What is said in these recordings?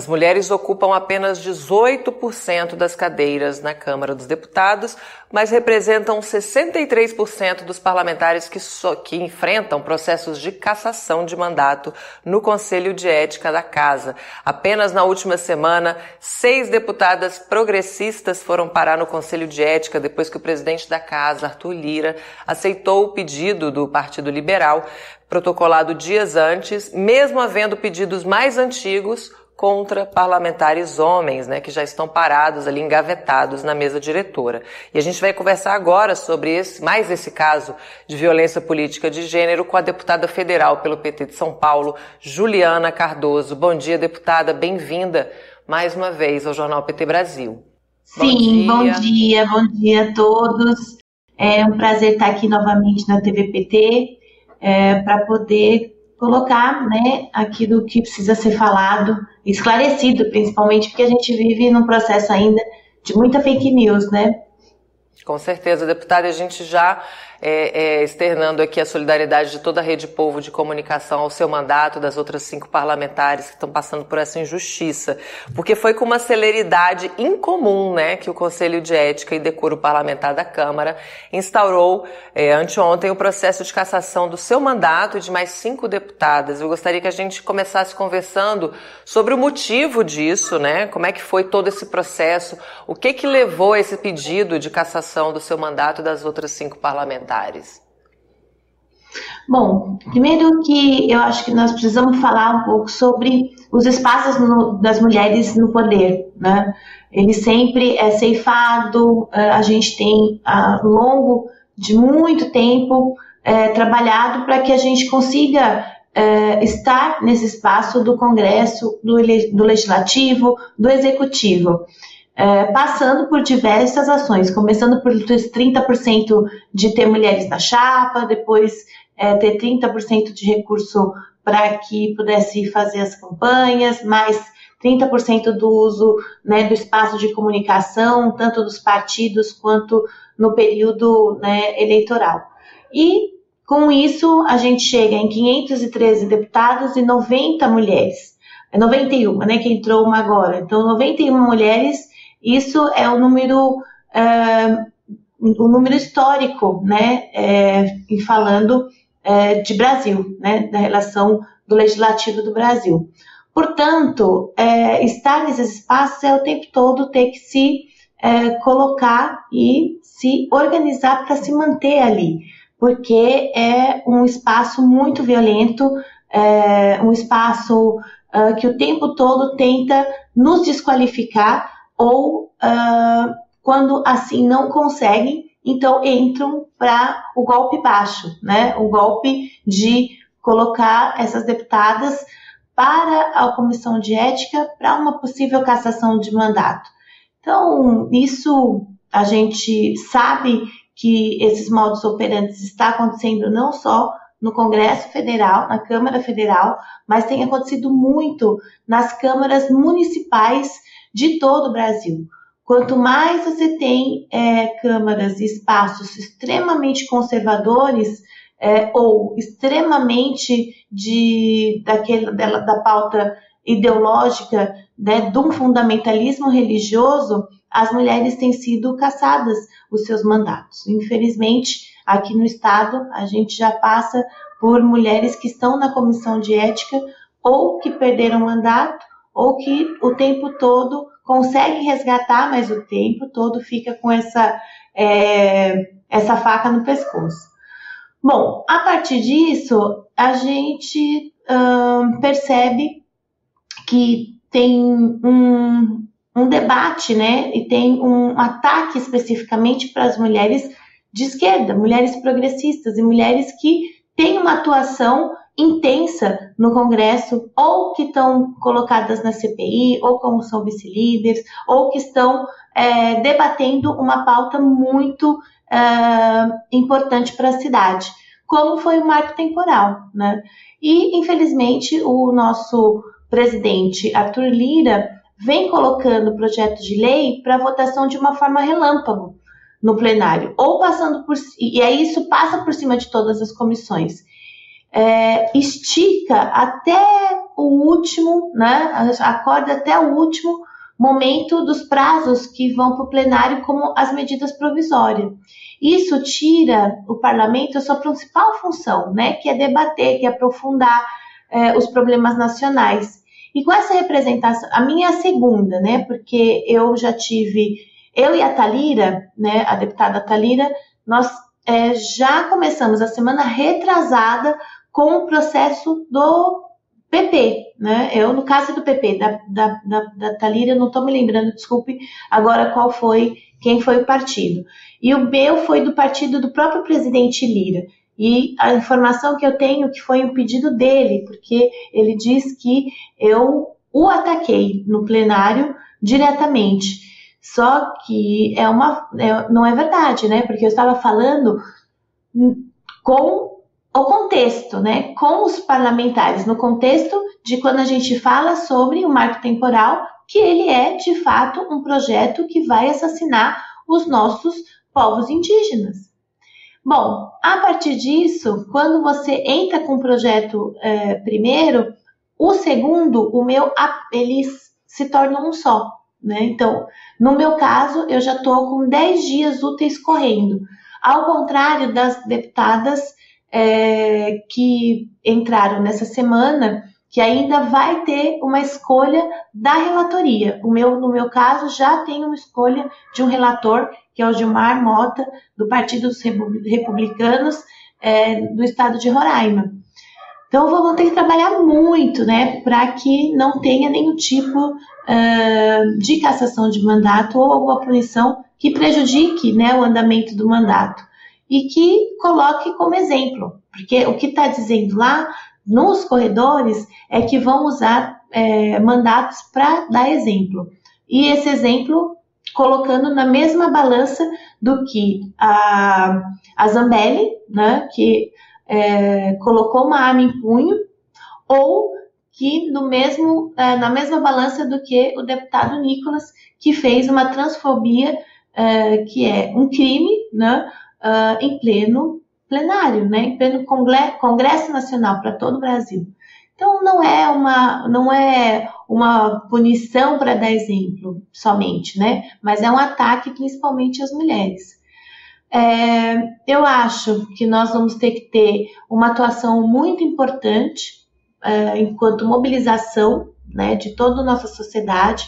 As mulheres ocupam apenas 18% das cadeiras na Câmara dos Deputados, mas representam 63% dos parlamentares que, so, que enfrentam processos de cassação de mandato no Conselho de Ética da Casa. Apenas na última semana, seis deputadas progressistas foram parar no Conselho de Ética depois que o presidente da Casa, Arthur Lira, aceitou o pedido do Partido Liberal, protocolado dias antes, mesmo havendo pedidos mais antigos contra parlamentares homens, né, que já estão parados ali, engavetados na mesa diretora. E a gente vai conversar agora sobre esse, mais esse caso de violência política de gênero com a deputada federal pelo PT de São Paulo, Juliana Cardoso. Bom dia, deputada, bem-vinda mais uma vez ao Jornal PT Brasil. Sim, bom dia, bom dia, bom dia a todos. É um prazer estar aqui novamente na TV PT é, para poder colocar né, aquilo que precisa ser falado, esclarecido, principalmente porque a gente vive num processo ainda de muita fake news, né? Com certeza, deputada, a gente já é, é, externando aqui a solidariedade de toda a Rede Povo de Comunicação ao seu mandato, das outras cinco parlamentares que estão passando por essa injustiça. Porque foi com uma celeridade incomum né, que o Conselho de Ética e Decoro Parlamentar da Câmara instaurou é, anteontem o processo de cassação do seu mandato e de mais cinco deputadas. Eu gostaria que a gente começasse conversando sobre o motivo disso, né? Como é que foi todo esse processo, o que que levou a esse pedido de cassação do seu mandato e das outras cinco parlamentares parlamentares? Bom, primeiro que eu acho que nós precisamos falar um pouco sobre os espaços no, das mulheres no poder, né? Ele sempre é ceifado, eh, a gente tem ao longo de muito tempo é, trabalhado para que a gente consiga é, estar nesse espaço do Congresso, do, do Legislativo, do Executivo é, passando por diversas ações, começando por 30% de ter mulheres na chapa, depois é, ter 30% de recurso para que pudesse fazer as campanhas, mais 30% do uso né, do espaço de comunicação, tanto dos partidos quanto no período né, eleitoral. E com isso a gente chega em 513 deputados e 90 mulheres. É 91, né, que entrou uma agora. Então, 91 mulheres isso é o número, é, o número histórico, né, é, em falando é, de Brasil, né, da relação do legislativo do Brasil. Portanto, é, estar nesses espaços é o tempo todo ter que se é, colocar e se organizar para se manter ali, porque é um espaço muito violento, é, um espaço uh, que o tempo todo tenta nos desqualificar ou uh, quando assim não conseguem, então entram para o golpe baixo, né? O golpe de colocar essas deputadas para a comissão de ética para uma possível cassação de mandato. Então, isso a gente sabe que esses modos operantes está acontecendo não só no Congresso Federal, na Câmara Federal, mas tem acontecido muito nas câmaras municipais de todo o Brasil. Quanto mais você tem é, câmaras e espaços extremamente conservadores é, ou extremamente de daquele, da, da pauta ideológica, né, de um fundamentalismo religioso, as mulheres têm sido caçadas os seus mandatos. Infelizmente, aqui no estado, a gente já passa por mulheres que estão na comissão de ética ou que perderam mandato ou que o tempo todo consegue resgatar, mas o tempo todo fica com essa, é, essa faca no pescoço. Bom, a partir disso, a gente hum, percebe que tem um, um debate, né, e tem um ataque especificamente para as mulheres de esquerda, mulheres progressistas e mulheres que têm uma atuação intensa no Congresso, ou que estão colocadas na CPI, ou como são vice-líderes, ou que estão é, debatendo uma pauta muito é, importante para a cidade, como foi o marco temporal. Né? E, infelizmente, o nosso presidente Arthur Lira vem colocando projetos de lei para votação de uma forma relâmpago no plenário, ou passando por e aí isso passa por cima de todas as comissões é, estica até o último, né? Acorda até o último momento dos prazos que vão para o plenário como as medidas provisórias. Isso tira o parlamento a sua principal função, né? Que é debater, que é aprofundar eh, os problemas nacionais. E com essa representação, a minha é a segunda, né? Porque eu já tive, eu e a Talira, né? A deputada Talira, nós é, já começamos a semana retrasada com o processo do PP, né? Eu, no caso do PP, da, da, da, da Talira, não estou me lembrando, desculpe, agora qual foi, quem foi o partido. E o meu foi do partido do próprio presidente Lira. E a informação que eu tenho que foi um pedido dele, porque ele diz que eu o ataquei no plenário diretamente. Só que é uma, é, não é verdade, né? Porque eu estava falando com o contexto, né? Com os parlamentares, no contexto de quando a gente fala sobre o marco temporal, que ele é de fato um projeto que vai assassinar os nossos povos indígenas. Bom, a partir disso, quando você entra com o projeto é, primeiro, o segundo, o meu, eles se tornam um só. Né? Então, no meu caso, eu já estou com 10 dias úteis correndo, ao contrário das deputadas é, que entraram nessa semana, que ainda vai ter uma escolha da relatoria. O meu, no meu caso, já tem uma escolha de um relator, que é o Gilmar Mota, do Partido dos Republicanos é, do estado de Roraima. Então, vamos ter que trabalhar muito, né, para que não tenha nenhum tipo uh, de cassação de mandato ou alguma punição que prejudique, né, o andamento do mandato e que coloque como exemplo, porque o que está dizendo lá nos corredores é que vão usar é, mandatos para dar exemplo. E esse exemplo colocando na mesma balança do que a, a Zambelli, né, que é, colocou uma arma em punho, ou que no mesmo, é, na mesma balança do que o deputado Nicolas, que fez uma transfobia, é, que é um crime, né, é, em pleno plenário, né, em pleno Congresso Nacional para todo o Brasil. Então não é uma, não é uma punição para dar exemplo somente, né? Mas é um ataque principalmente às mulheres. É, eu acho que nós vamos ter que ter uma atuação muito importante é, enquanto mobilização né, de toda a nossa sociedade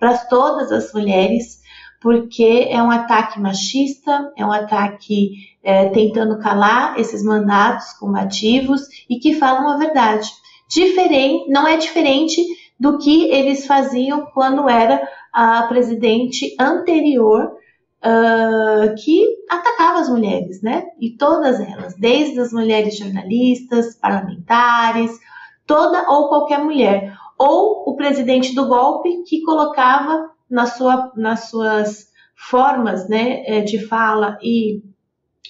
para todas as mulheres, porque é um ataque machista, é um ataque é, tentando calar esses mandatos combativos e que falam a verdade. Diferente, não é diferente do que eles faziam quando era a presidente anterior uh, que atacava as mulheres, né? E todas elas, desde as mulheres jornalistas, parlamentares, toda ou qualquer mulher, ou o presidente do golpe que colocava na sua, nas suas formas, né, eh, de fala e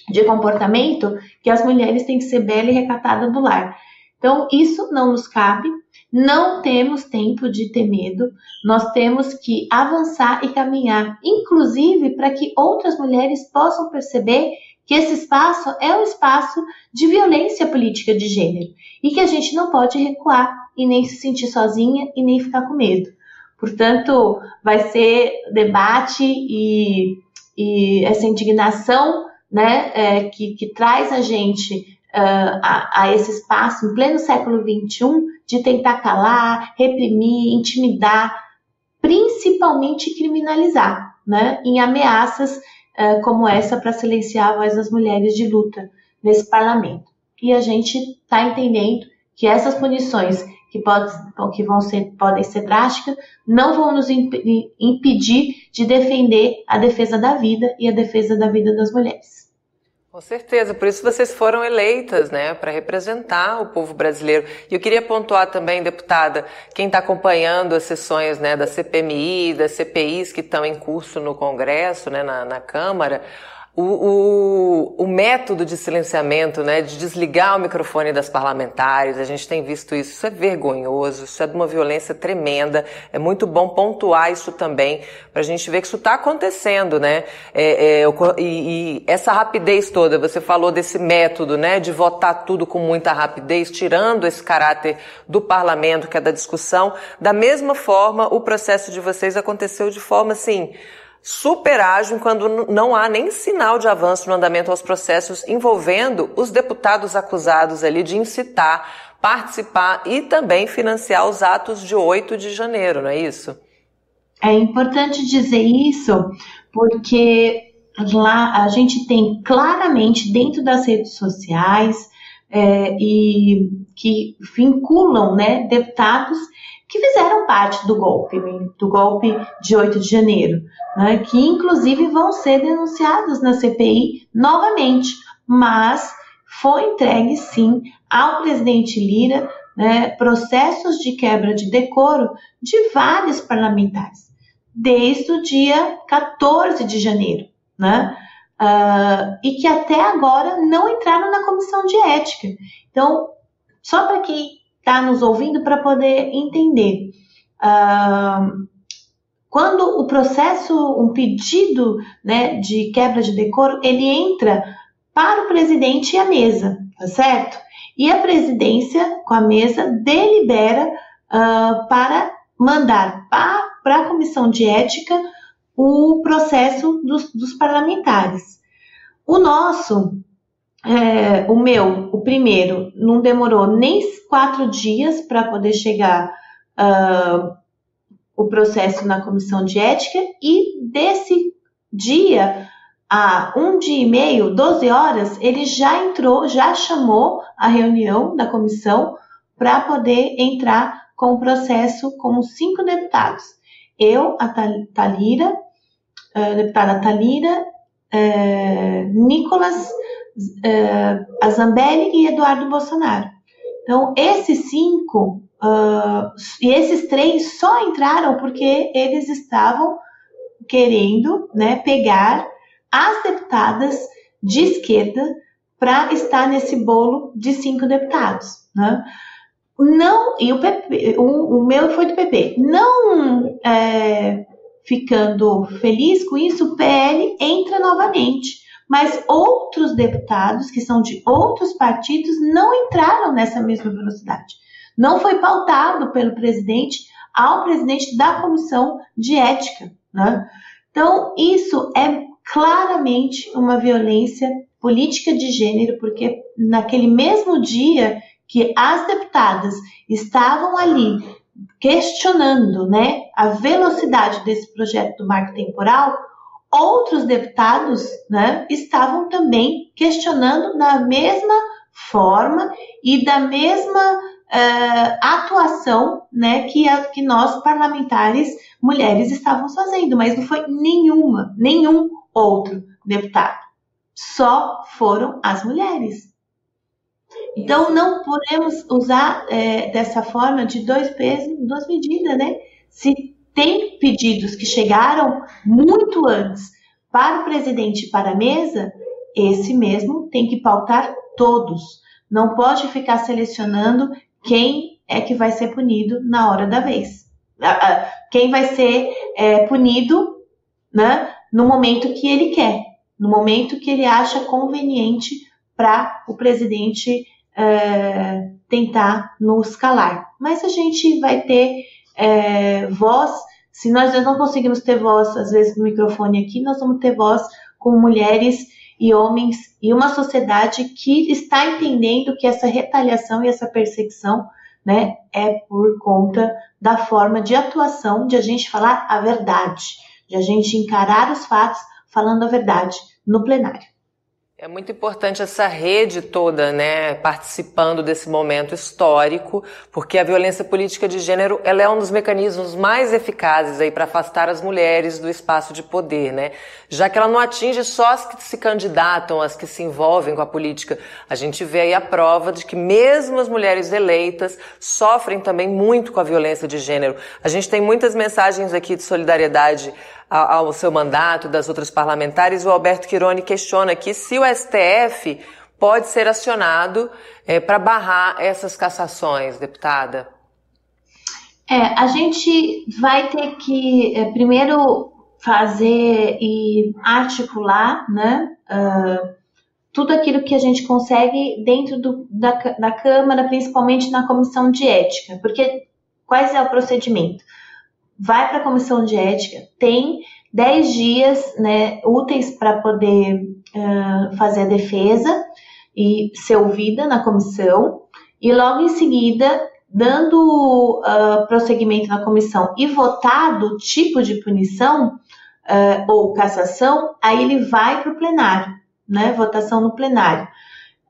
de comportamento que as mulheres têm que ser bela e recatada do lar. Então, isso não nos cabe, não temos tempo de ter medo, nós temos que avançar e caminhar, inclusive para que outras mulheres possam perceber que esse espaço é um espaço de violência política de gênero e que a gente não pode recuar e nem se sentir sozinha e nem ficar com medo. Portanto, vai ser debate e, e essa indignação né, é, que, que traz a gente uh, a, a, esse espaço em pleno século XXI de tentar calar, reprimir, intimidar, principalmente criminalizar, né, em ameaças uh, como essa para silenciar a voz das mulheres de luta nesse parlamento. E a gente está entendendo que essas punições que, pode, que vão ser, podem ser drásticas não vão nos impedir de defender a defesa da vida e a defesa da vida das mulheres. Com certeza, por isso vocês foram eleitas, né, para representar o povo brasileiro. E eu queria pontuar também, deputada, quem está acompanhando as sessões, né, da CPMI, das CPIs que estão em curso no Congresso, né, na, na Câmara, o, o, o, método de silenciamento, né, de desligar o microfone das parlamentares, a gente tem visto isso, isso é vergonhoso, isso é de uma violência tremenda. É muito bom pontuar isso também, para a gente ver que isso está acontecendo, né? É, é, e, e, essa rapidez toda, você falou desse método, né, de votar tudo com muita rapidez, tirando esse caráter do parlamento, que é da discussão. Da mesma forma, o processo de vocês aconteceu de forma assim super ágil quando não há nem sinal de avanço no andamento aos processos envolvendo os deputados acusados ali de incitar, participar e também financiar os atos de 8 de janeiro, não é isso? É importante dizer isso porque lá a gente tem claramente dentro das redes sociais é, e que vinculam né, deputados que fizeram parte do golpe, do golpe de 8 de janeiro, né, que inclusive vão ser denunciados na CPI novamente, mas foi entregue sim ao presidente Lira né, processos de quebra de decoro de vários parlamentares, desde o dia 14 de janeiro, né, uh, e que até agora não entraram na comissão de ética. Então, só para quem está nos ouvindo para poder entender. Uh, quando o processo, um pedido né, de quebra de decoro, ele entra para o presidente e a mesa, tá certo? E a presidência, com a mesa, delibera uh, para mandar para a comissão de ética o processo dos, dos parlamentares. O nosso é, o meu, o primeiro, não demorou nem quatro dias para poder chegar uh, o processo na comissão de ética e desse dia a um dia e meio, 12 horas, ele já entrou, já chamou a reunião da comissão para poder entrar com o processo com os cinco deputados. Eu, a Talira, a deputada Talira, uh, Nicolas uh, a Zambelli e Eduardo Bolsonaro. Então, esses cinco uh, e esses três só entraram porque eles estavam querendo né, pegar as deputadas de esquerda para estar nesse bolo de cinco deputados. Né? Não, e o, PP, o, o meu foi do PP. Não é, ficando feliz com isso, o PL entra novamente mas outros deputados que são de outros partidos não entraram nessa mesma velocidade. Não foi pautado pelo presidente ao presidente da comissão de ética. Né? Então, isso é claramente uma violência política de gênero, porque naquele mesmo dia que as deputadas estavam ali questionando né, a velocidade desse projeto do marco temporal, outros deputados né, estavam também questionando da mesma forma e da mesma uh, atuação né, que, a, que nós, parlamentares mulheres, estávamos fazendo, mas não foi nenhuma, nenhum outro deputado. Só foram as mulheres. Então, não podemos usar é, dessa forma de dois pesos, duas medidas, né? Se tem pedidos que chegaram muito antes para o presidente e para a mesa, esse mesmo tem que pautar todos. Não pode ficar selecionando quem é que vai ser punido na hora da vez. Quem vai ser é, punido né, no momento que ele quer, no momento que ele acha conveniente para o presidente é, tentar nos calar. Mas a gente vai ter é, voz. Se nós não conseguimos ter voz, às vezes, no microfone aqui, nós vamos ter voz com mulheres e homens e uma sociedade que está entendendo que essa retaliação e essa perseguição né, é por conta da forma de atuação de a gente falar a verdade, de a gente encarar os fatos falando a verdade no plenário. É muito importante essa rede toda, né, participando desse momento histórico, porque a violência política de gênero, ela é um dos mecanismos mais eficazes aí para afastar as mulheres do espaço de poder, né? Já que ela não atinge só as que se candidatam, as que se envolvem com a política. A gente vê aí a prova de que mesmo as mulheres eleitas sofrem também muito com a violência de gênero. A gente tem muitas mensagens aqui de solidariedade ao seu mandato das outras parlamentares, o Alberto Quironi questiona aqui se o STF pode ser acionado é, para barrar essas cassações, deputada. É, a gente vai ter que é, primeiro fazer e articular, né? Uh, tudo aquilo que a gente consegue dentro do, da, da Câmara, principalmente na comissão de ética, porque quais é o procedimento? Vai para a comissão de ética, tem 10 dias né, úteis para poder uh, fazer a defesa e ser ouvida na comissão, e logo em seguida, dando uh, prosseguimento na comissão e votado o tipo de punição uh, ou cassação, aí ele vai para o plenário né, votação no plenário.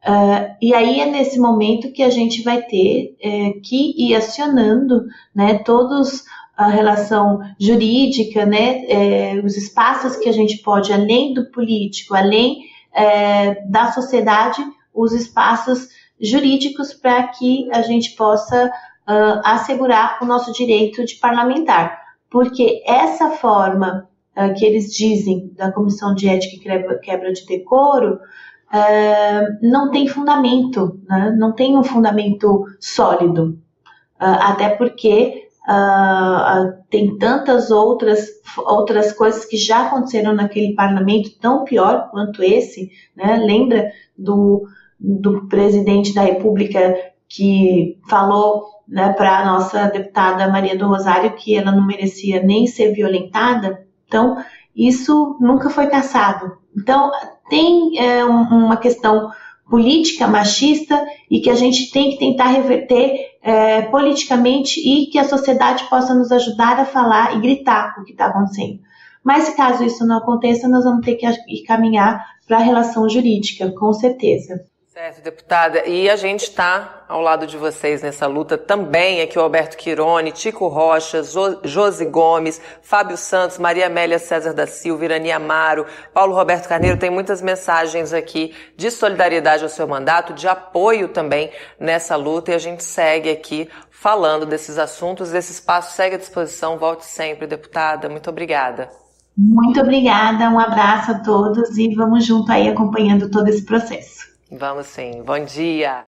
Uh, e aí é nesse momento que a gente vai ter é, que ir acionando né, todos a relação jurídica, né, é, os espaços que a gente pode, além do político, além é, da sociedade, os espaços jurídicos para que a gente possa uh, assegurar o nosso direito de parlamentar. Porque essa forma uh, que eles dizem da Comissão de Ética e Quebra, de Decoro uh, não tem fundamento, né? não tem um fundamento sólido. Até porque tem tantas outras, outras coisas que já aconteceram naquele parlamento, tão pior quanto esse. Né? Lembra do, do presidente da República que falou né, para a nossa deputada Maria do Rosário que ela não merecia nem ser violentada? Então, isso nunca foi caçado. Então, tem é, uma questão política machista e que a gente tem que tentar reverter é, politicamente e que a sociedade possa nos ajudar a falar e gritar o que está acontecendo. Mas caso isso não aconteça, nós vamos ter que caminhar para a relação jurídica, com certeza. Certo, deputada. E a gente está ao lado de vocês nessa luta também. Aqui o Alberto Quirone, Tico Rocha, Josi Gomes, Fábio Santos, Maria Amélia César da Silva, Irani Amaro, Paulo Roberto Carneiro. Tem muitas mensagens aqui de solidariedade ao seu mandato, de apoio também nessa luta. E a gente segue aqui falando desses assuntos. Esse espaço segue à disposição. Volte sempre, deputada. Muito obrigada. Muito obrigada. Um abraço a todos e vamos junto aí acompanhando todo esse processo. Vamos sim. Bom dia.